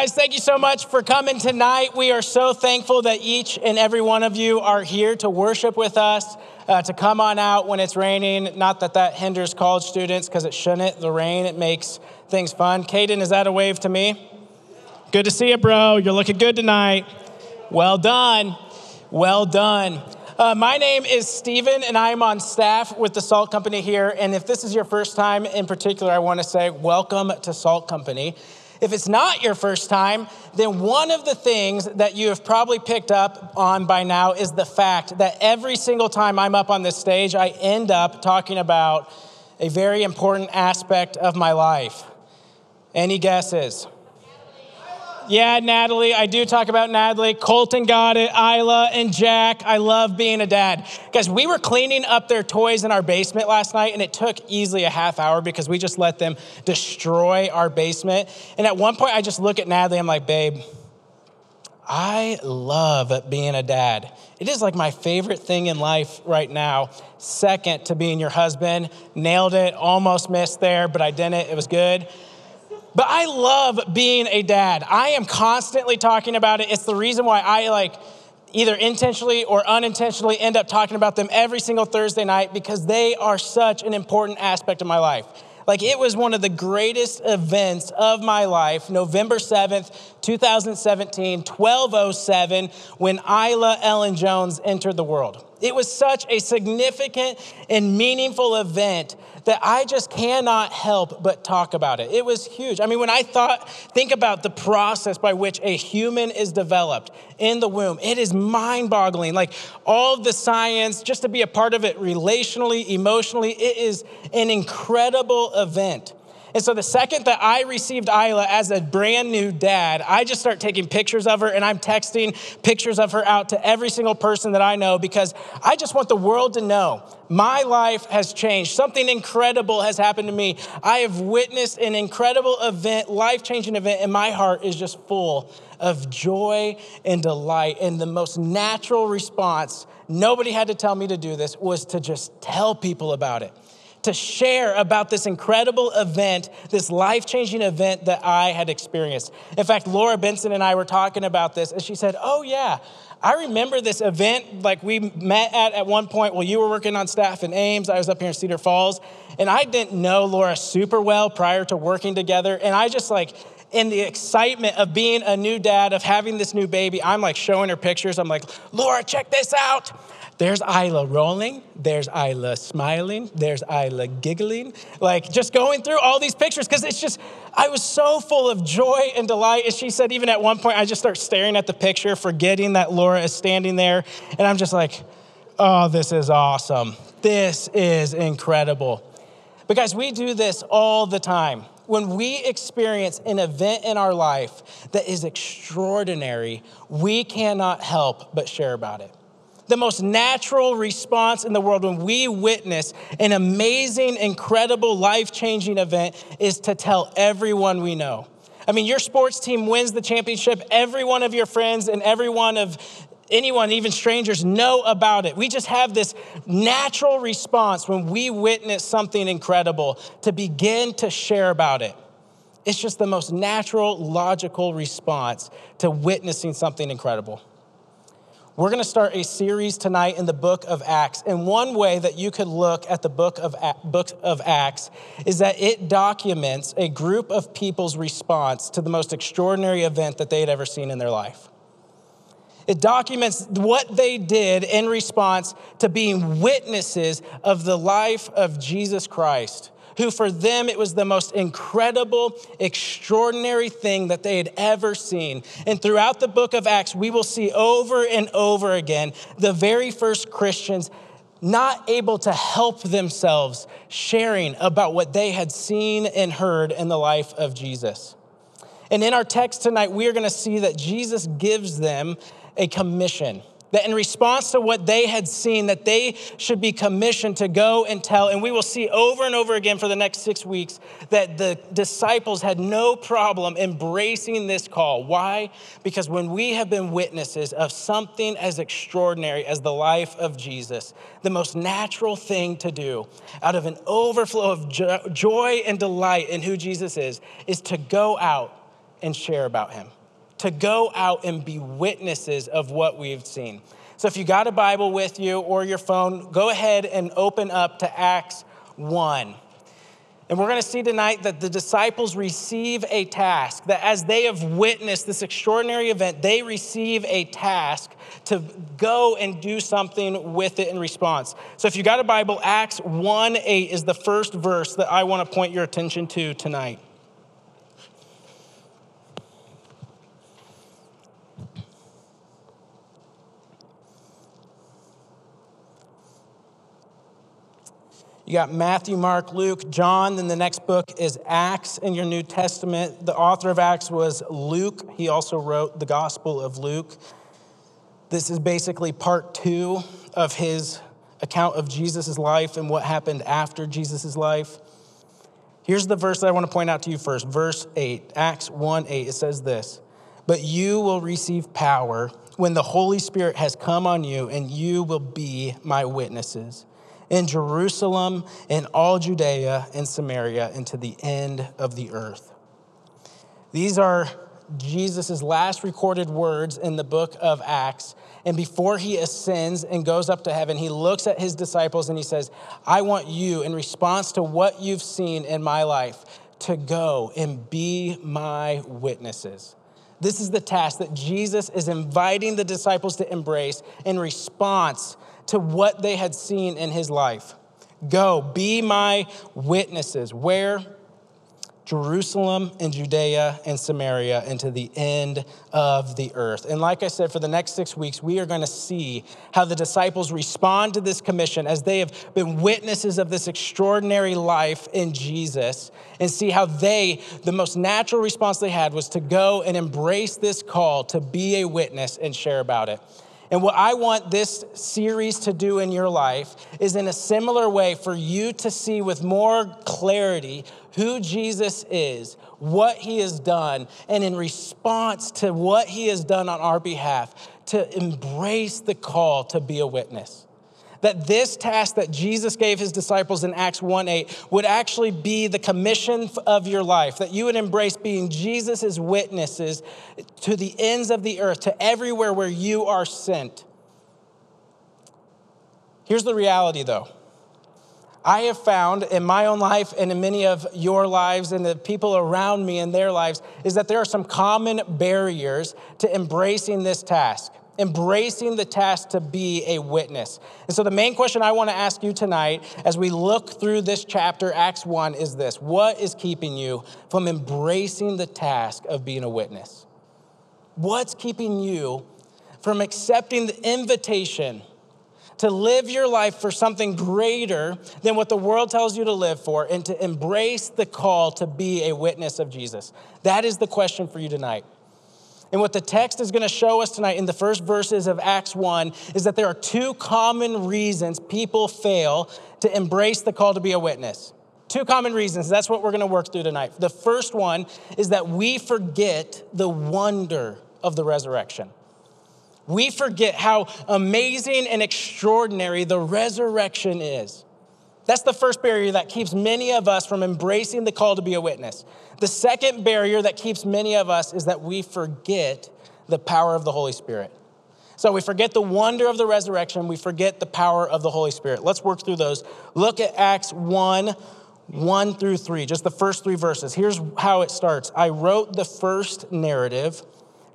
Guys, thank you so much for coming tonight. We are so thankful that each and every one of you are here to worship with us, uh, to come on out when it's raining. Not that that hinders college students, because it shouldn't. The rain, it makes things fun. Caden, is that a wave to me? Good to see you, bro. You're looking good tonight. Well done. Well done. Uh, my name is Stephen, and I'm on staff with the Salt Company here. And if this is your first time in particular, I want to say welcome to Salt Company. If it's not your first time, then one of the things that you have probably picked up on by now is the fact that every single time I'm up on this stage, I end up talking about a very important aspect of my life. Any guesses? Yeah, Natalie. I do talk about Natalie. Colton got it. Isla and Jack. I love being a dad. Guys, we were cleaning up their toys in our basement last night, and it took easily a half hour because we just let them destroy our basement. And at one point, I just look at Natalie. I'm like, babe, I love being a dad. It is like my favorite thing in life right now. Second to being your husband. Nailed it. Almost missed there, but I didn't. It was good. But I love being a dad. I am constantly talking about it. It's the reason why I like either intentionally or unintentionally end up talking about them every single Thursday night because they are such an important aspect of my life. Like it was one of the greatest events of my life, November 7th, 2017, 1207, when Isla Ellen Jones entered the world. It was such a significant and meaningful event that I just cannot help but talk about it. It was huge. I mean, when I thought, think about the process by which a human is developed in the womb, it is mind boggling. Like all the science, just to be a part of it relationally, emotionally, it is an incredible event. And so the second that I received Isla as a brand new dad, I just start taking pictures of her and I'm texting pictures of her out to every single person that I know because I just want the world to know my life has changed. Something incredible has happened to me. I have witnessed an incredible event, life changing event, and my heart is just full of joy and delight. And the most natural response, nobody had to tell me to do this, was to just tell people about it to share about this incredible event, this life changing event that I had experienced. In fact, Laura Benson and I were talking about this, and she said, Oh, yeah. I remember this event like we met at at one point. Well, you were working on staff in Ames. I was up here in Cedar Falls. And I didn't know Laura super well prior to working together. And I just like, in the excitement of being a new dad, of having this new baby, I'm like showing her pictures. I'm like, Laura, check this out. There's Isla rolling, there's Isla smiling, there's Isla giggling, like just going through all these pictures because it's just, I was so full of joy and delight. And she said, even at one point, I just start staring at the picture, forgetting that Laura is standing there. And I'm just like, oh, this is awesome. This is incredible. Because we do this all the time. When we experience an event in our life that is extraordinary, we cannot help but share about it the most natural response in the world when we witness an amazing, incredible, life changing event is to tell everyone we know. I mean, your sports team wins the championship, every one of your friends and every one of anyone, even strangers, know about it. We just have this natural response when we witness something incredible to begin to share about it. It's just the most natural, logical response to witnessing something incredible. We're going to start a series tonight in the book of Acts. And one way that you could look at the book of, book of Acts is that it documents a group of people's response to the most extraordinary event that they had ever seen in their life. It documents what they did in response to being witnesses of the life of Jesus Christ who for them it was the most incredible, extraordinary thing that they had ever seen. And throughout the book of Acts, we will see over and over again the very first Christians not able to help themselves sharing about what they had seen and heard in the life of Jesus. And in our text tonight, we are going to see that Jesus gives them a commission that in response to what they had seen that they should be commissioned to go and tell and we will see over and over again for the next six weeks that the disciples had no problem embracing this call. Why? Because when we have been witnesses of something as extraordinary as the life of jesus the most natural thing to do out of an overflow of joy and delight in who jesus is is to go out and share about him, to go out and be witnesses of what we've seen. So if you got a Bible with you or your phone, go ahead and open up to Acts 1. And we're going to see tonight that the disciples receive a task, that as they have witnessed this extraordinary event, they receive a task to go and do something with it in response. So if you got a Bible, Acts 1 8 is the first verse that I want to point your attention to tonight. You got Matthew, Mark, Luke, John. Then the next book is Acts in your New Testament. The author of Acts was Luke. He also wrote the Gospel of Luke. This is basically part two of his account of Jesus' life and what happened after Jesus' life. Here's the verse that I want to point out to you first. Verse 8, Acts 1 8. It says this But you will receive power when the Holy Spirit has come on you, and you will be my witnesses in Jerusalem, in all Judea and Samaria, and to the end of the earth. These are Jesus' last recorded words in the book of Acts. And before he ascends and goes up to heaven, he looks at his disciples and he says, I want you, in response to what you've seen in my life, to go and be my witnesses. This is the task that Jesus is inviting the disciples to embrace in response to what they had seen in his life. Go, be my witnesses. Where? Jerusalem and Judea and Samaria and to the end of the earth. And like I said, for the next six weeks, we are going to see how the disciples respond to this commission as they have been witnesses of this extraordinary life in Jesus and see how they, the most natural response they had was to go and embrace this call to be a witness and share about it. And what I want this series to do in your life is in a similar way for you to see with more clarity who Jesus is, what he has done, and in response to what he has done on our behalf, to embrace the call to be a witness that this task that Jesus gave his disciples in Acts 1 8 would actually be the commission of your life, that you would embrace being Jesus' witnesses to the ends of the earth, to everywhere where you are sent. Here's the reality though. I have found in my own life and in many of your lives and the people around me in their lives is that there are some common barriers to embracing this task embracing the task to be a witness. And so, the main question I want to ask you tonight as we look through this chapter, Acts 1, is this What is keeping you from embracing the task of being a witness? What's keeping you from accepting the invitation? To live your life for something greater than what the world tells you to live for, and to embrace the call to be a witness of Jesus? That is the question for you tonight. And what the text is going to show us tonight in the first verses of Acts 1 is that there are two common reasons people fail to embrace the call to be a witness. Two common reasons. That's what we're going to work through tonight. The first one is that we forget the wonder of the resurrection. We forget how amazing and extraordinary the resurrection is. That's the first barrier that keeps many of us from embracing the call to be a witness. The second barrier that keeps many of us is that we forget the power of the Holy Spirit. So we forget the wonder of the resurrection, we forget the power of the Holy Spirit. Let's work through those. Look at Acts 1 1 through 3, just the first three verses. Here's how it starts I wrote the first narrative,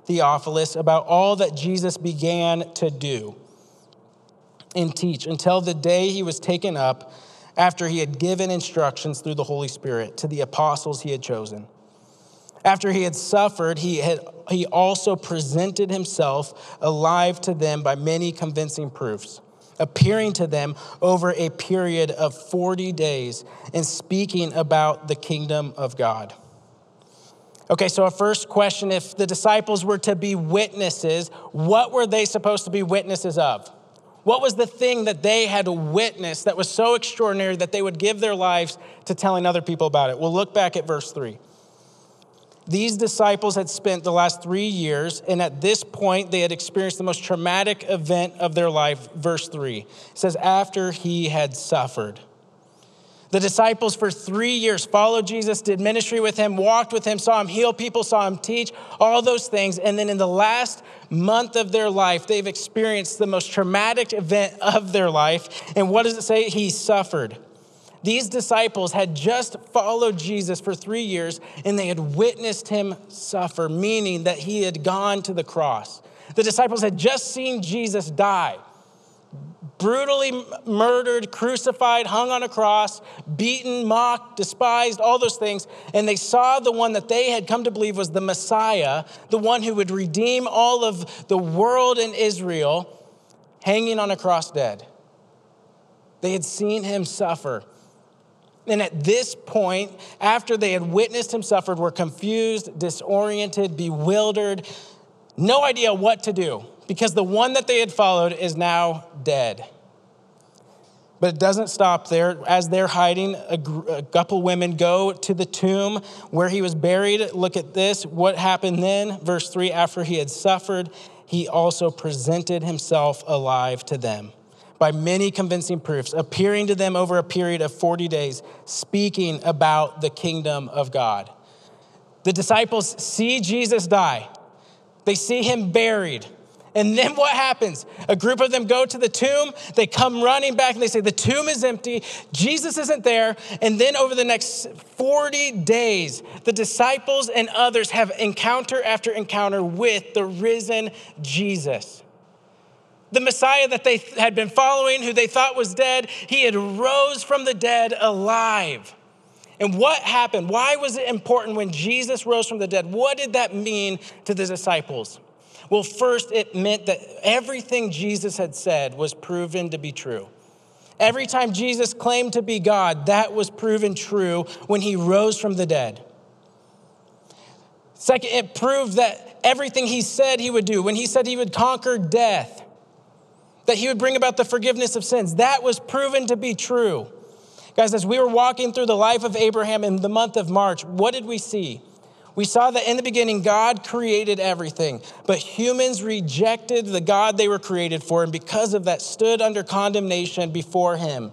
Theophilus, about all that Jesus began to do and teach until the day he was taken up after he had given instructions through the Holy Spirit to the apostles he had chosen. After he had suffered, he, had, he also presented himself alive to them by many convincing proofs, appearing to them over a period of 40 days and speaking about the kingdom of God. Okay, so a first question if the disciples were to be witnesses, what were they supposed to be witnesses of? What was the thing that they had witnessed that was so extraordinary that they would give their lives to telling other people about it? We'll look back at verse 3. These disciples had spent the last three years, and at this point, they had experienced the most traumatic event of their life. Verse 3 it says, After he had suffered. The disciples for three years followed Jesus, did ministry with him, walked with him, saw him heal people, saw him teach, all those things. And then in the last month of their life, they've experienced the most traumatic event of their life. And what does it say? He suffered. These disciples had just followed Jesus for three years and they had witnessed him suffer, meaning that he had gone to the cross. The disciples had just seen Jesus die brutally murdered, crucified, hung on a cross, beaten, mocked, despised, all those things. And they saw the one that they had come to believe was the Messiah, the one who would redeem all of the world and Israel, hanging on a cross dead. They had seen him suffer. And at this point, after they had witnessed him suffer, were confused, disoriented, bewildered, no idea what to do because the one that they had followed is now dead. But it doesn't stop there. As they're hiding, a, a couple women go to the tomb where he was buried. Look at this. What happened then? Verse 3 After he had suffered, he also presented himself alive to them by many convincing proofs, appearing to them over a period of 40 days, speaking about the kingdom of God. The disciples see Jesus die, they see him buried. And then what happens? A group of them go to the tomb, they come running back and they say, The tomb is empty, Jesus isn't there. And then over the next 40 days, the disciples and others have encounter after encounter with the risen Jesus. The Messiah that they had been following, who they thought was dead, he had rose from the dead alive. And what happened? Why was it important when Jesus rose from the dead? What did that mean to the disciples? Well, first, it meant that everything Jesus had said was proven to be true. Every time Jesus claimed to be God, that was proven true when he rose from the dead. Second, it proved that everything he said he would do, when he said he would conquer death, that he would bring about the forgiveness of sins, that was proven to be true. Guys, as we were walking through the life of Abraham in the month of March, what did we see? We saw that in the beginning, God created everything, but humans rejected the God they were created for, and because of that, stood under condemnation before Him.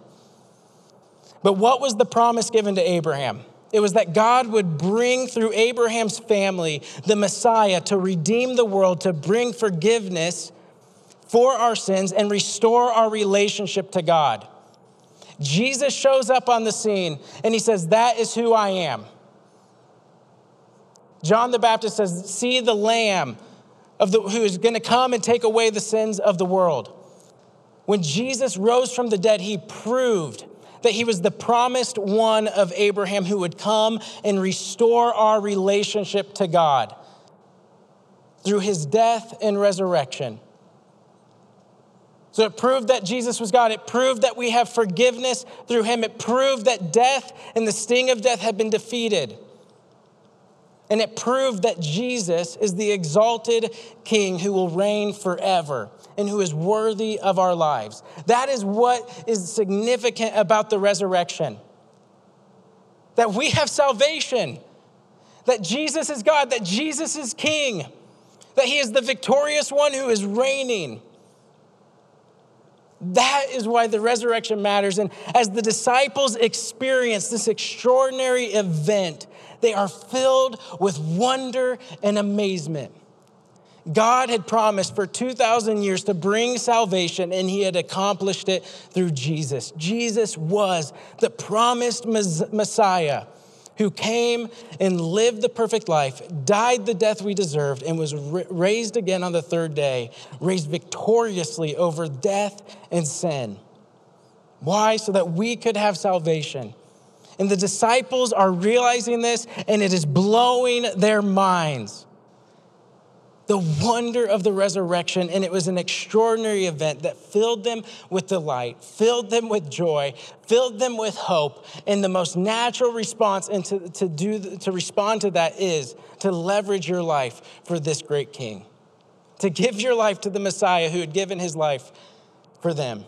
But what was the promise given to Abraham? It was that God would bring through Abraham's family the Messiah to redeem the world, to bring forgiveness for our sins, and restore our relationship to God. Jesus shows up on the scene and he says, That is who I am. John the Baptist says, See the Lamb of the, who is going to come and take away the sins of the world. When Jesus rose from the dead, he proved that he was the promised one of Abraham who would come and restore our relationship to God through his death and resurrection. So it proved that Jesus was God. It proved that we have forgiveness through him. It proved that death and the sting of death had been defeated. And it proved that Jesus is the exalted King who will reign forever and who is worthy of our lives. That is what is significant about the resurrection. That we have salvation, that Jesus is God, that Jesus is King, that He is the victorious one who is reigning. That is why the resurrection matters. And as the disciples experience this extraordinary event, they are filled with wonder and amazement. God had promised for 2,000 years to bring salvation, and he had accomplished it through Jesus. Jesus was the promised Messiah who came and lived the perfect life, died the death we deserved, and was raised again on the third day, raised victoriously over death and sin. Why? So that we could have salvation. And the disciples are realizing this, and it is blowing their minds. The wonder of the resurrection, and it was an extraordinary event that filled them with delight, filled them with joy, filled them with hope. And the most natural response and to, to, do, to respond to that is to leverage your life for this great king, to give your life to the Messiah who had given his life for them.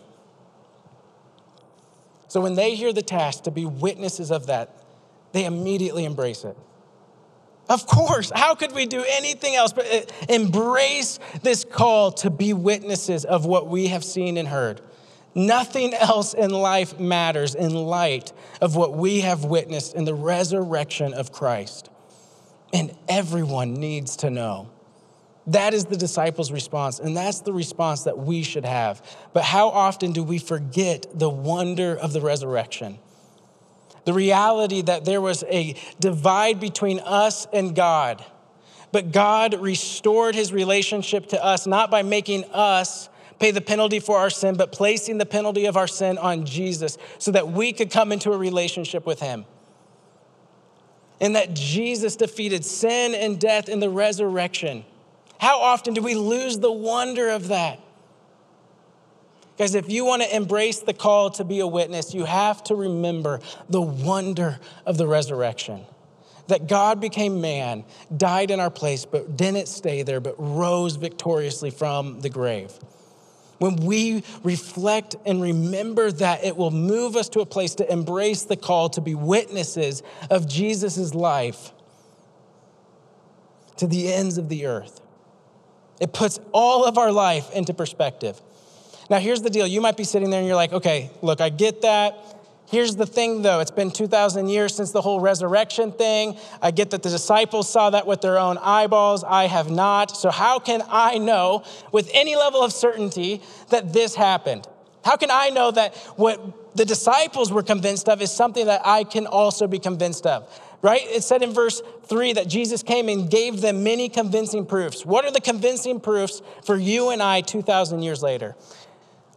So when they hear the task to be witnesses of that, they immediately embrace it. Of course, how could we do anything else but uh, embrace this call to be witnesses of what we have seen and heard? Nothing else in life matters in light of what we have witnessed in the resurrection of Christ. And everyone needs to know. That is the disciples' response, and that's the response that we should have. But how often do we forget the wonder of the resurrection? The reality that there was a divide between us and God, but God restored his relationship to us not by making us pay the penalty for our sin, but placing the penalty of our sin on Jesus so that we could come into a relationship with him. And that Jesus defeated sin and death in the resurrection. How often do we lose the wonder of that? Guys, if you want to embrace the call to be a witness, you have to remember the wonder of the resurrection. That God became man, died in our place, but didn't stay there, but rose victoriously from the grave. When we reflect and remember that, it will move us to a place to embrace the call to be witnesses of Jesus' life to the ends of the earth. It puts all of our life into perspective. Now, here's the deal. You might be sitting there and you're like, okay, look, I get that. Here's the thing though, it's been 2,000 years since the whole resurrection thing. I get that the disciples saw that with their own eyeballs. I have not. So, how can I know with any level of certainty that this happened? How can I know that what the disciples were convinced of is something that I can also be convinced of? Right? It said in verse 3 that Jesus came and gave them many convincing proofs. What are the convincing proofs for you and I 2,000 years later?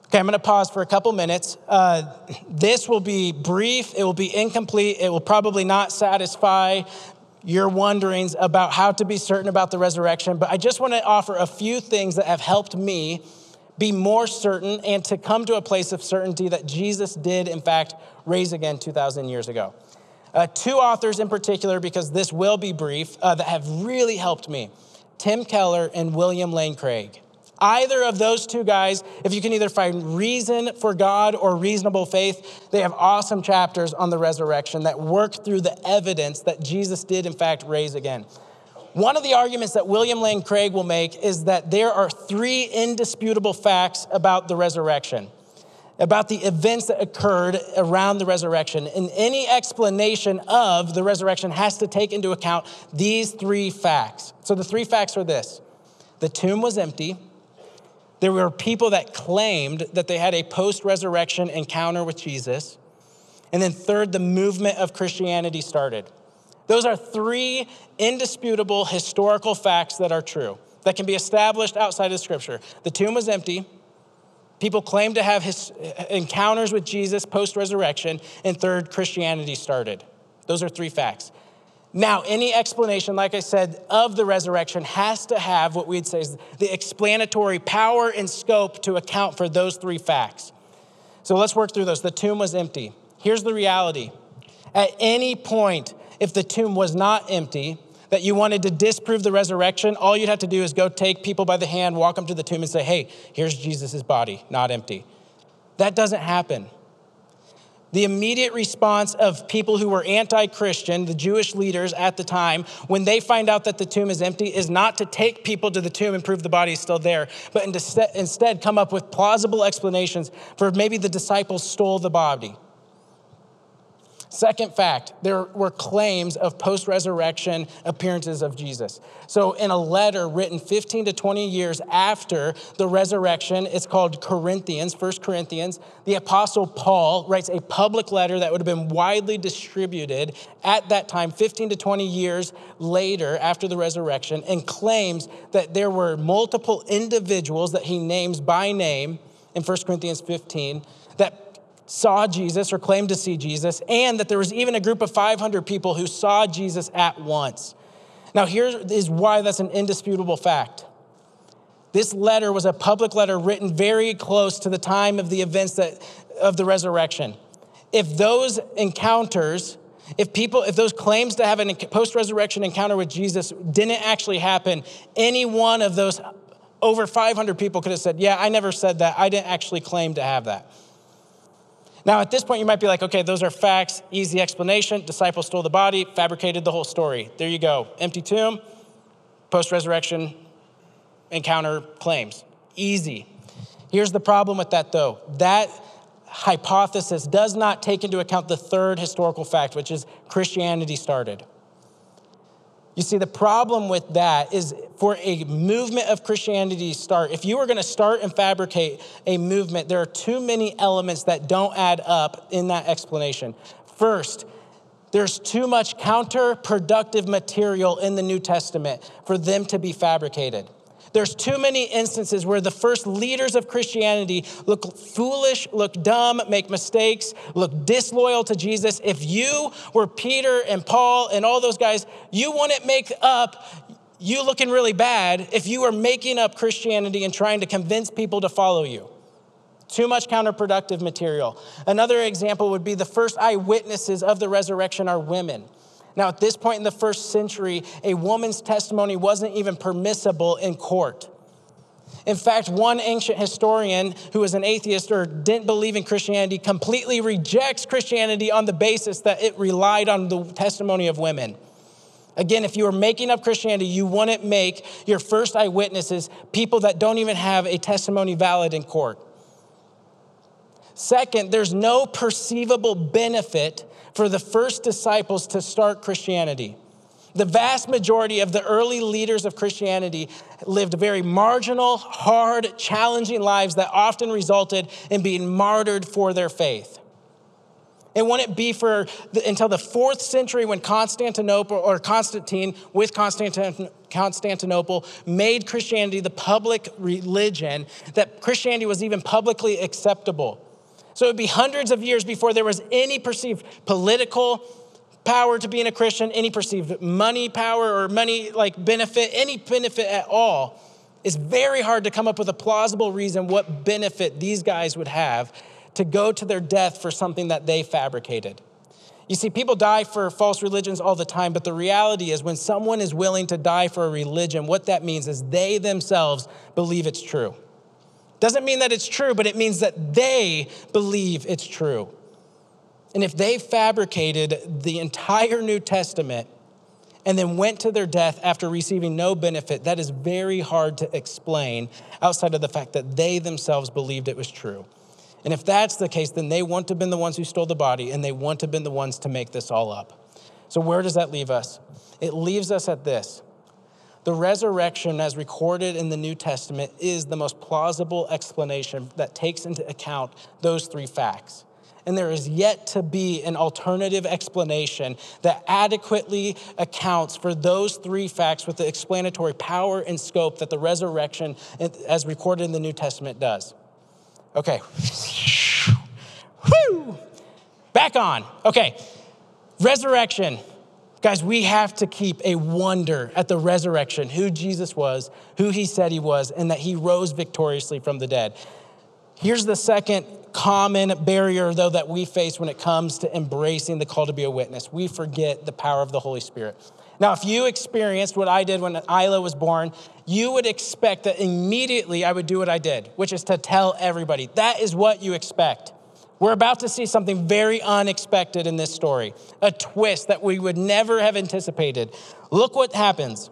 Okay, I'm going to pause for a couple minutes. Uh, this will be brief, it will be incomplete, it will probably not satisfy your wonderings about how to be certain about the resurrection, but I just want to offer a few things that have helped me be more certain and to come to a place of certainty that Jesus did, in fact, raise again 2,000 years ago. Uh, two authors in particular, because this will be brief, uh, that have really helped me Tim Keller and William Lane Craig. Either of those two guys, if you can either find reason for God or reasonable faith, they have awesome chapters on the resurrection that work through the evidence that Jesus did, in fact, raise again. One of the arguments that William Lane Craig will make is that there are three indisputable facts about the resurrection, about the events that occurred around the resurrection. And any explanation of the resurrection has to take into account these three facts. So the three facts are this the tomb was empty. There were people that claimed that they had a post resurrection encounter with Jesus. And then, third, the movement of Christianity started. Those are three indisputable historical facts that are true, that can be established outside of Scripture. The tomb was empty. People claimed to have his encounters with Jesus post resurrection. And third, Christianity started. Those are three facts. Now, any explanation, like I said, of the resurrection has to have what we'd say is the explanatory power and scope to account for those three facts. So let's work through those. The tomb was empty. Here's the reality at any point, if the tomb was not empty, that you wanted to disprove the resurrection, all you'd have to do is go take people by the hand, walk them to the tomb, and say, hey, here's Jesus' body, not empty. That doesn't happen. The immediate response of people who were anti Christian, the Jewish leaders at the time, when they find out that the tomb is empty, is not to take people to the tomb and prove the body is still there, but instead come up with plausible explanations for maybe the disciples stole the body. Second fact, there were claims of post resurrection appearances of Jesus. So, in a letter written 15 to 20 years after the resurrection, it's called Corinthians, First Corinthians. The Apostle Paul writes a public letter that would have been widely distributed at that time, 15 to 20 years later after the resurrection, and claims that there were multiple individuals that he names by name in 1 Corinthians 15 that saw Jesus or claimed to see Jesus, and that there was even a group of 500 people who saw Jesus at once. Now, here is why that's an indisputable fact. This letter was a public letter written very close to the time of the events that, of the resurrection. If those encounters, if people, if those claims to have a post resurrection encounter with Jesus didn't actually happen, any one of those over 500 people could have said, Yeah, I never said that. I didn't actually claim to have that. Now, at this point, you might be like, okay, those are facts, easy explanation. Disciples stole the body, fabricated the whole story. There you go. Empty tomb, post resurrection encounter claims. Easy. Here's the problem with that, though that hypothesis does not take into account the third historical fact, which is Christianity started. You see, the problem with that is for a movement of Christianity to start, if you were going to start and fabricate a movement, there are too many elements that don't add up in that explanation. First, there's too much counterproductive material in the New Testament for them to be fabricated. There's too many instances where the first leaders of Christianity look foolish, look dumb, make mistakes, look disloyal to Jesus. If you were Peter and Paul and all those guys, you wouldn't make up you looking really bad if you were making up Christianity and trying to convince people to follow you. Too much counterproductive material. Another example would be the first eyewitnesses of the resurrection are women. Now, at this point in the first century, a woman's testimony wasn't even permissible in court. In fact, one ancient historian who was an atheist or didn't believe in Christianity completely rejects Christianity on the basis that it relied on the testimony of women. Again, if you were making up Christianity, you wouldn't make your first eyewitnesses people that don't even have a testimony valid in court. Second, there's no perceivable benefit for the first disciples to start Christianity. The vast majority of the early leaders of Christianity lived very marginal, hard, challenging lives that often resulted in being martyred for their faith. It wouldn't be for the, until the fourth century when Constantinople or Constantine with Constantinople made Christianity the public religion that Christianity was even publicly acceptable. So it would be hundreds of years before there was any perceived political power to being a Christian, any perceived money power or money like benefit, any benefit at all. It's very hard to come up with a plausible reason what benefit these guys would have to go to their death for something that they fabricated. You see, people die for false religions all the time, but the reality is when someone is willing to die for a religion, what that means is they themselves believe it's true. Doesn't mean that it's true, but it means that they believe it's true. And if they fabricated the entire New Testament and then went to their death after receiving no benefit, that is very hard to explain outside of the fact that they themselves believed it was true. And if that's the case, then they wouldn't have been the ones who stole the body and they wouldn't have been the ones to make this all up. So, where does that leave us? It leaves us at this the resurrection, as recorded in the New Testament, is the most plausible explanation that takes into account those three facts. And there is yet to be an alternative explanation that adequately accounts for those three facts with the explanatory power and scope that the resurrection, as recorded in the New Testament, does. Okay. Whew. Back on. Okay. Resurrection. Guys, we have to keep a wonder at the resurrection, who Jesus was, who he said he was, and that he rose victoriously from the dead. Here's the second common barrier, though, that we face when it comes to embracing the call to be a witness. We forget the power of the Holy Spirit. Now, if you experienced what I did when Isla was born, you would expect that immediately I would do what I did, which is to tell everybody. That is what you expect. We're about to see something very unexpected in this story, a twist that we would never have anticipated. Look what happens.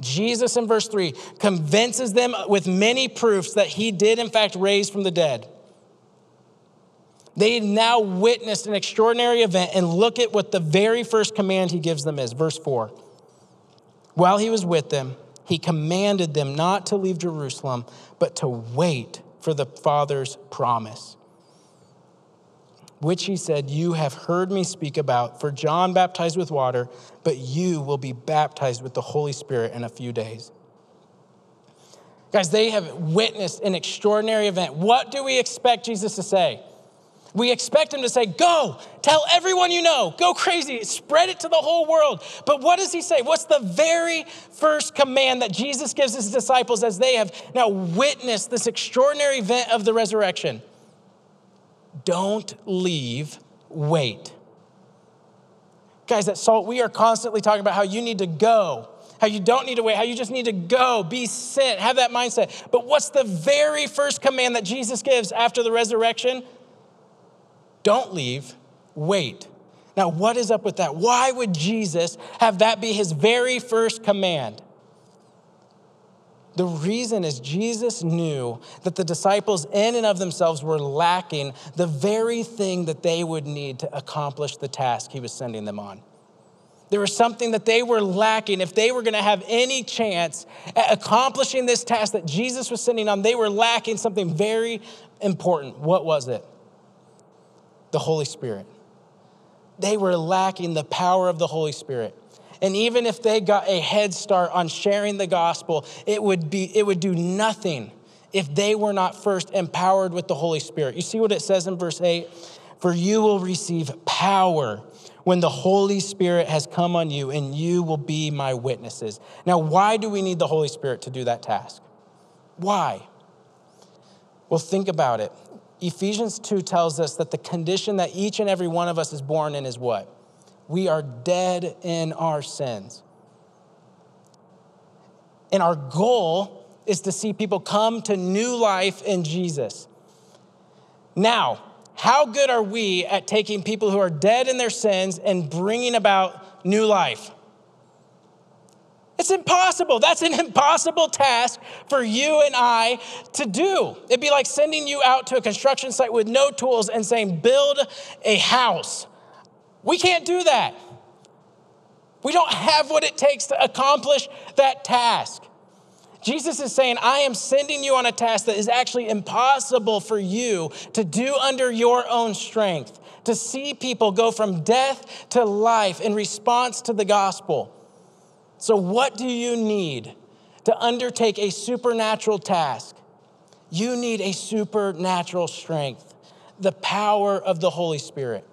Jesus, in verse 3, convinces them with many proofs that he did, in fact, raise from the dead. They now witnessed an extraordinary event, and look at what the very first command he gives them is. Verse 4 While he was with them, he commanded them not to leave Jerusalem, but to wait for the Father's promise which he said, You have heard me speak about. For John baptized with water, but you will be baptized with the Holy Spirit in a few days. Guys, they have witnessed an extraordinary event. What do we expect Jesus to say? We expect him to say, Go, tell everyone you know, go crazy, spread it to the whole world. But what does he say? What's the very first command that Jesus gives his disciples as they have now witnessed this extraordinary event of the resurrection? Don't leave, wait. Guys, at SALT, we are constantly talking about how you need to go, how you don't need to wait, how you just need to go, be sent, have that mindset. But what's the very first command that Jesus gives after the resurrection? Don't leave, wait. Now, what is up with that? Why would Jesus have that be his very first command? The reason is Jesus knew that the disciples, in and of themselves, were lacking the very thing that they would need to accomplish the task he was sending them on. There was something that they were lacking. If they were going to have any chance at accomplishing this task that Jesus was sending them on, they were lacking something very important. What was it? The Holy Spirit. They were lacking the power of the Holy Spirit. And even if they got a head start on sharing the gospel, it would, be, it would do nothing if they were not first empowered with the Holy Spirit. You see what it says in verse 8? For you will receive power when the Holy Spirit has come on you, and you will be my witnesses. Now, why do we need the Holy Spirit to do that task? Why? Well, think about it. Ephesians 2 tells us that the condition that each and every one of us is born in is what? We are dead in our sins. And our goal is to see people come to new life in Jesus. Now, how good are we at taking people who are dead in their sins and bringing about new life? It's impossible. That's an impossible task for you and I to do. It'd be like sending you out to a construction site with no tools and saying, build a house. We can't do that. We don't have what it takes to accomplish that task. Jesus is saying, I am sending you on a task that is actually impossible for you to do under your own strength, to see people go from death to life in response to the gospel. So, what do you need to undertake a supernatural task? You need a supernatural strength, the power of the Holy Spirit.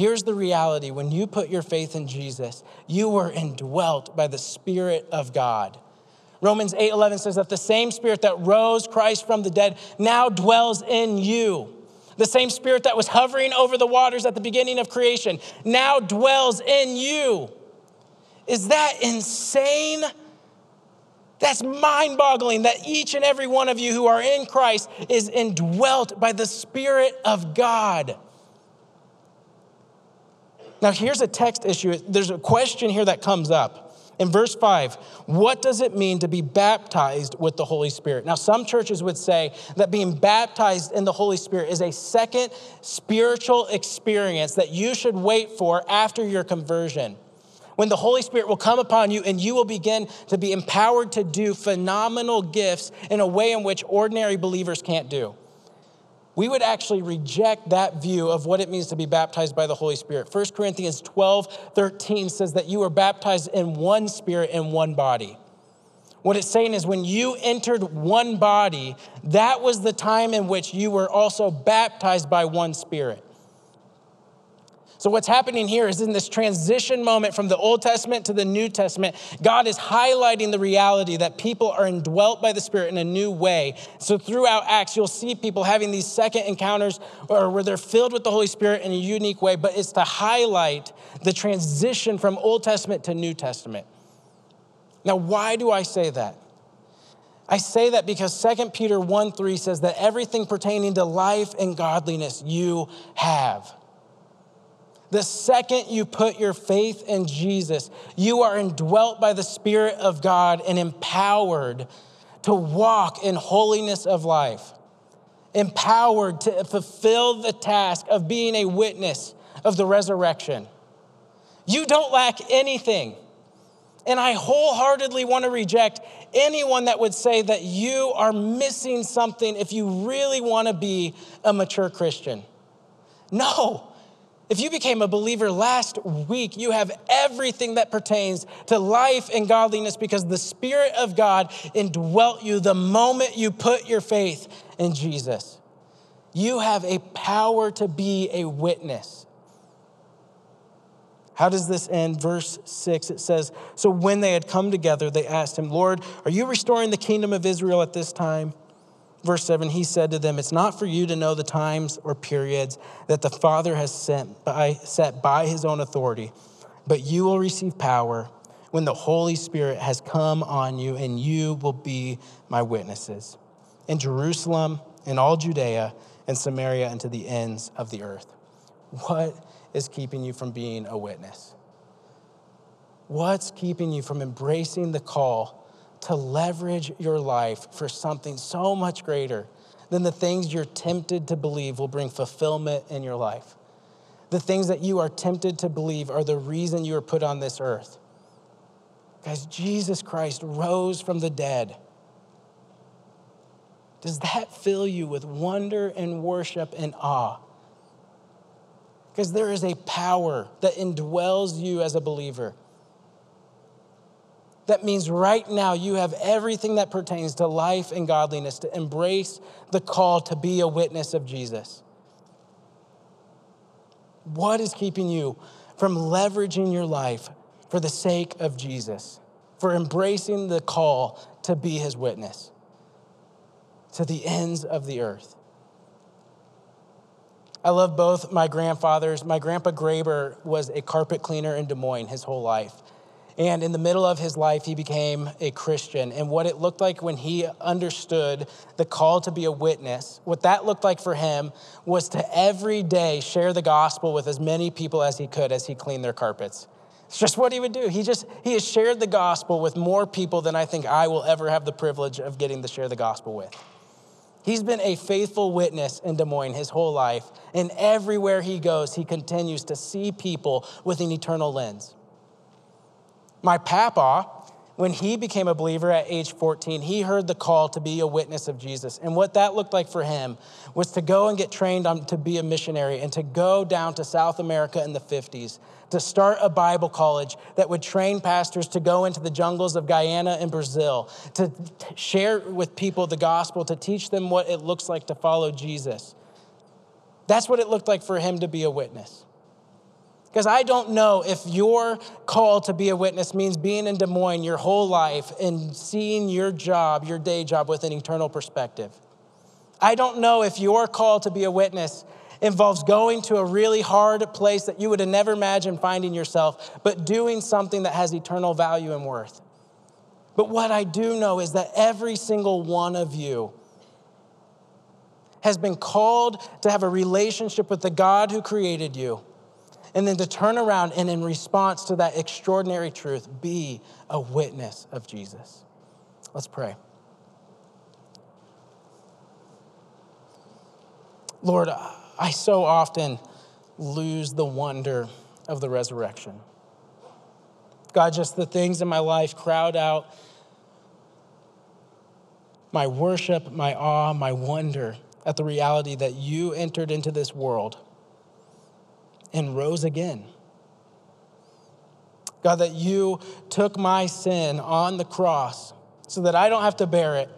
Here's the reality when you put your faith in Jesus, you were indwelt by the Spirit of God. Romans 8:11 says that the same spirit that rose Christ from the dead now dwells in you. The same spirit that was hovering over the waters at the beginning of creation now dwells in you. Is that insane? That's mind boggling that each and every one of you who are in Christ is indwelt by the Spirit of God. Now, here's a text issue. There's a question here that comes up. In verse 5, what does it mean to be baptized with the Holy Spirit? Now, some churches would say that being baptized in the Holy Spirit is a second spiritual experience that you should wait for after your conversion. When the Holy Spirit will come upon you and you will begin to be empowered to do phenomenal gifts in a way in which ordinary believers can't do we would actually reject that view of what it means to be baptized by the Holy Spirit. 1 Corinthians 12, 13 says that you were baptized in one spirit and one body. What it's saying is when you entered one body, that was the time in which you were also baptized by one spirit. So, what's happening here is in this transition moment from the Old Testament to the New Testament, God is highlighting the reality that people are indwelt by the Spirit in a new way. So, throughout Acts, you'll see people having these second encounters or where they're filled with the Holy Spirit in a unique way, but it's to highlight the transition from Old Testament to New Testament. Now, why do I say that? I say that because 2 Peter 1 3 says that everything pertaining to life and godliness you have. The second you put your faith in Jesus, you are indwelt by the Spirit of God and empowered to walk in holiness of life, empowered to fulfill the task of being a witness of the resurrection. You don't lack anything. And I wholeheartedly want to reject anyone that would say that you are missing something if you really want to be a mature Christian. No. If you became a believer last week, you have everything that pertains to life and godliness because the Spirit of God indwelt you the moment you put your faith in Jesus. You have a power to be a witness. How does this end? Verse 6, it says So when they had come together, they asked him, Lord, are you restoring the kingdom of Israel at this time? Verse 7, he said to them, It's not for you to know the times or periods that the Father has sent by, set by his own authority, but you will receive power when the Holy Spirit has come on you, and you will be my witnesses in Jerusalem, in all Judea, and Samaria, and to the ends of the earth. What is keeping you from being a witness? What's keeping you from embracing the call to leverage your life for something so much greater than the things you're tempted to believe will bring fulfillment in your life. The things that you are tempted to believe are the reason you are put on this earth. Guys, Jesus Christ rose from the dead. Does that fill you with wonder and worship and awe? Because there is a power that indwells you as a believer. That means right now you have everything that pertains to life and godliness to embrace the call to be a witness of Jesus. What is keeping you from leveraging your life for the sake of Jesus, for embracing the call to be his witness to the ends of the earth? I love both my grandfathers. My grandpa Graber was a carpet cleaner in Des Moines his whole life. And in the middle of his life, he became a Christian. And what it looked like when he understood the call to be a witness, what that looked like for him was to every day share the gospel with as many people as he could as he cleaned their carpets. It's just what he would do. He just he has shared the gospel with more people than I think I will ever have the privilege of getting to share the gospel with. He's been a faithful witness in Des Moines his whole life, and everywhere he goes, he continues to see people with an eternal lens. My papa, when he became a believer at age 14, he heard the call to be a witness of Jesus. And what that looked like for him was to go and get trained on, to be a missionary and to go down to South America in the 50s to start a Bible college that would train pastors to go into the jungles of Guyana and Brazil, to share with people the gospel, to teach them what it looks like to follow Jesus. That's what it looked like for him to be a witness. Because I don't know if your call to be a witness means being in Des Moines your whole life and seeing your job, your day job, with an eternal perspective. I don't know if your call to be a witness involves going to a really hard place that you would have never imagined finding yourself, but doing something that has eternal value and worth. But what I do know is that every single one of you has been called to have a relationship with the God who created you and then to turn around and, in response to that extraordinary truth, be a witness of Jesus. Let's pray. Lord, I so often lose the wonder of the resurrection. God, just the things in my life crowd out my worship, my awe, my wonder at the reality that you entered into this world and rose again. God, that you took my sin on the cross so that I don't have to bear it.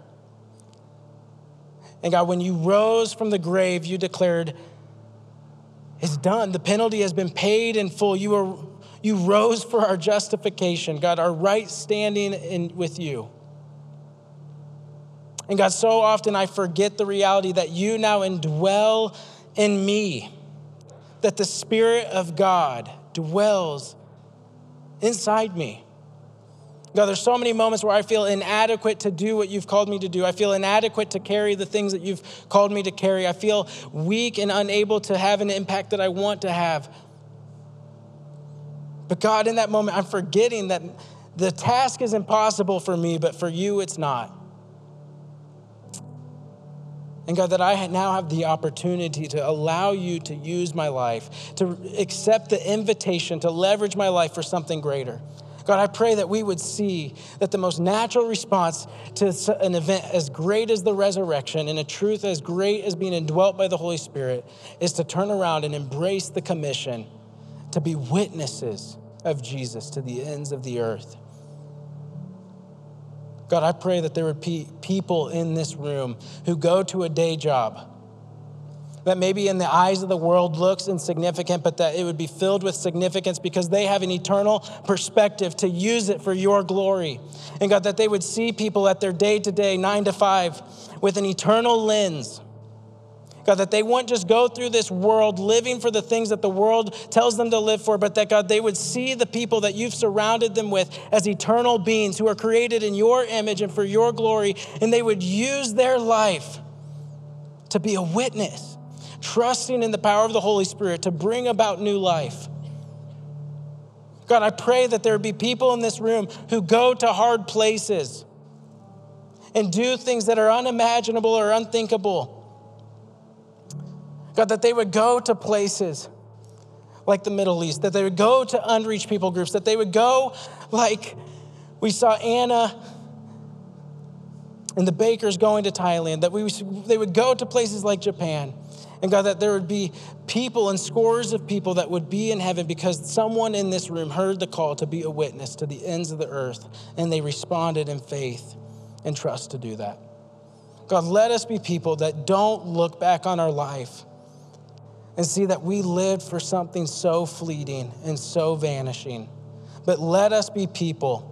And God, when you rose from the grave, you declared, It's done. The penalty has been paid in full. You, are, you rose for our justification, God, our right standing in, with you. And God, so often I forget the reality that you now indwell in me that the Spirit of God dwells inside me. God, there's so many moments where I feel inadequate to do what you've called me to do. I feel inadequate to carry the things that you've called me to carry. I feel weak and unable to have an impact that I want to have. But God, in that moment, I'm forgetting that the task is impossible for me, but for you, it's not. And God, that I now have the opportunity to allow you to use my life, to accept the invitation to leverage my life for something greater. God, I pray that we would see that the most natural response to an event as great as the resurrection and a truth as great as being indwelt by the Holy Spirit is to turn around and embrace the commission to be witnesses of Jesus to the ends of the earth. God, I pray that there would be people in this room who go to a day job that maybe in the eyes of the world looks insignificant, but that it would be filled with significance because they have an eternal perspective to use it for your glory. And God, that they would see people at their day to day, nine to five, with an eternal lens God, that they wouldn't just go through this world living for the things that the world tells them to live for, but that, God, they would see the people that you've surrounded them with as eternal beings who are created in your image and for your glory, and they would use their life to be a witness, trusting in the power of the Holy Spirit to bring about new life. God, I pray that there be people in this room who go to hard places and do things that are unimaginable or unthinkable. God, that they would go to places like the Middle East, that they would go to unreached people groups, that they would go like we saw Anna and the bakers going to Thailand, that we, they would go to places like Japan. And God, that there would be people and scores of people that would be in heaven because someone in this room heard the call to be a witness to the ends of the earth and they responded in faith and trust to do that. God, let us be people that don't look back on our life and see that we lived for something so fleeting and so vanishing. But let us be people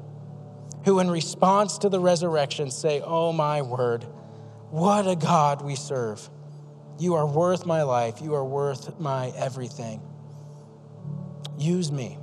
who, in response to the resurrection, say, Oh, my word, what a God we serve. You are worth my life. You are worth my everything. Use me.